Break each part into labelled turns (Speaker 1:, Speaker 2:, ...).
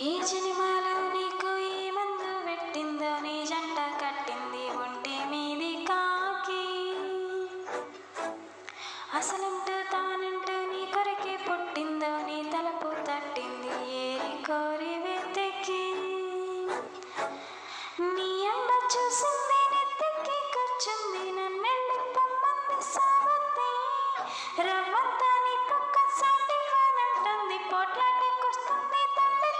Speaker 1: ఈ సినిమాలో నీకు ఈ మందు పెట్టిందో నీ జంట కట్టింది ఒంటి మీది కాకి. అసలుంటూ తానంటూ నీ కొరకి పుట్టిందో నీ తలపు తట్టింది ఏరి కోరి వెతికి. నీ అండ చూసింది నెత్తికి కూర్చుంది నన్నెళ్ళి పొమ్మంది సాగుంది రవ్వంతా నీ పక్క సాటిగా నంటుంది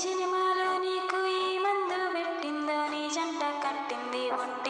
Speaker 1: సినిమాలో నీకు ఈ మందు పెట్టిందో నీ జంట కట్టింది ఒంటి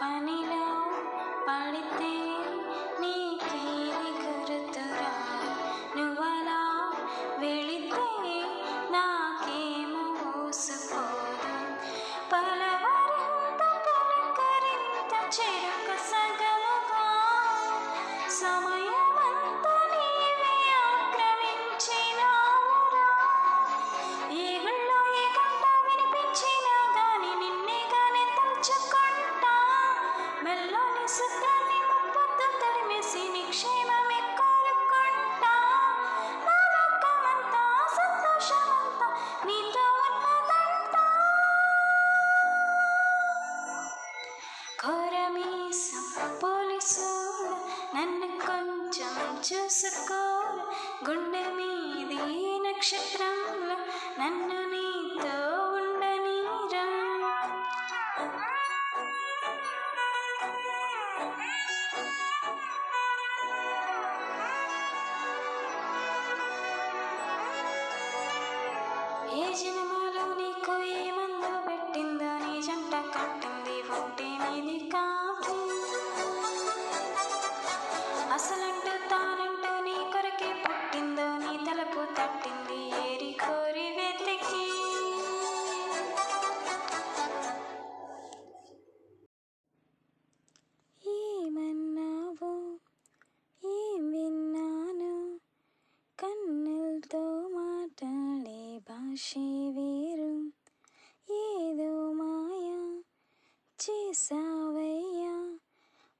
Speaker 1: పనిలో పడితే నీకేది గుర్తురా నువ్వలా వెళితే నాకేమో ఊసుకోదు పలవరింత పలకరింత చెరుక సగముగా చూసుకోరు గుండె మీది నక్షత్రంలో నన్ను నీతో ఉండనీరా ఆశే వేరు ఏదో మాయా చేసావయ్యా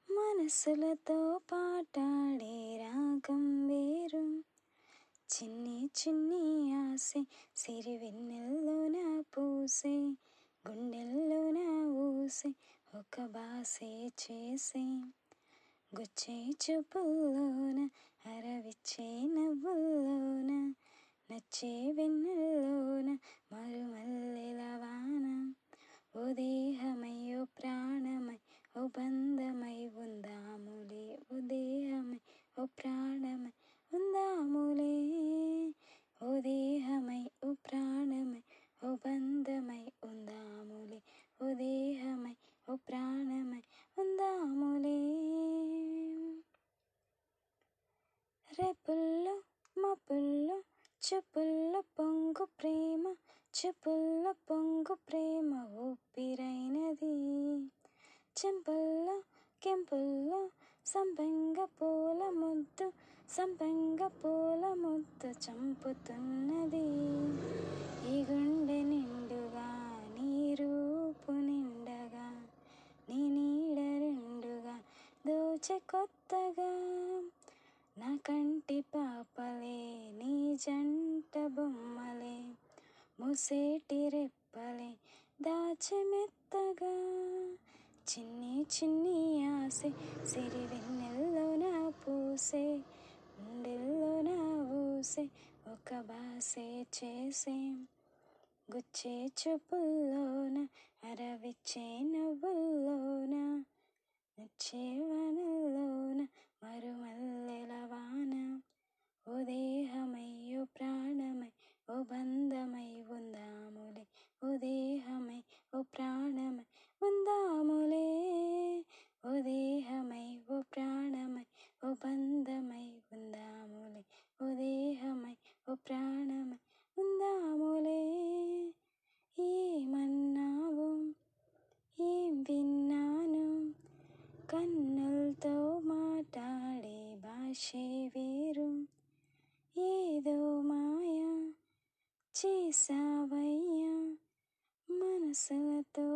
Speaker 1: మనసులతో పాటాడే రాగం వేరు. చిన్ని చిన్ని ఆసే సిరి వెన్నెల్లోన పూసే గుండెల్లోన ఊసే ఒక బాసే చేసే. గుచ్చే చూపుల్లోన అరవిచ్చే నవ్వుల్లోన నచ్చే వెన్నెల్లోన మరుమల్లెల వాన ఓ దేహమై ఓ పొంగు ప్రేమ చెప్పుల్ల పొంగు ప్రేమ ఊపిరైనది. చెంపల్లో కెంపుల్ల సంపంగ పూల ముద్దు సంపంగ పూల ముద్దు చంపుతున్నది. ఈ గుండె నిండుగా నీ రూపు నిండగా నీ నీడ రెండుగా దోచె కొత్తగా నా కంటి పాపలే నీ జంట బొమ్మలే ముసేటి రెప్పలే దాచె మెత్తగా. చిన్ని చిన్ని ఆసే సిరి నా పూసే గుండెల్లోన ఊసే ఒక బాసే చేసే. గుచ్చే చూపుల్లోన అరవిచ్చే నవ్వుల్లోన నచ్చే వనల్లోన మరుమల్ల బంధమై ఉందాములే ఓ దేహమై ఓ ప్రాణమై ఉందాములే ఓ దేహమై ఓ ప్రాణమై ఓ బంధమై ఉందాములే ఓ దేహమై ఓ ప్రాణమై ఉందాములే ఏమన్నావు ఏం విన్నాను కన్నులతో మాట్లాడే భాషేవి చేశావయ్యా మనసులతో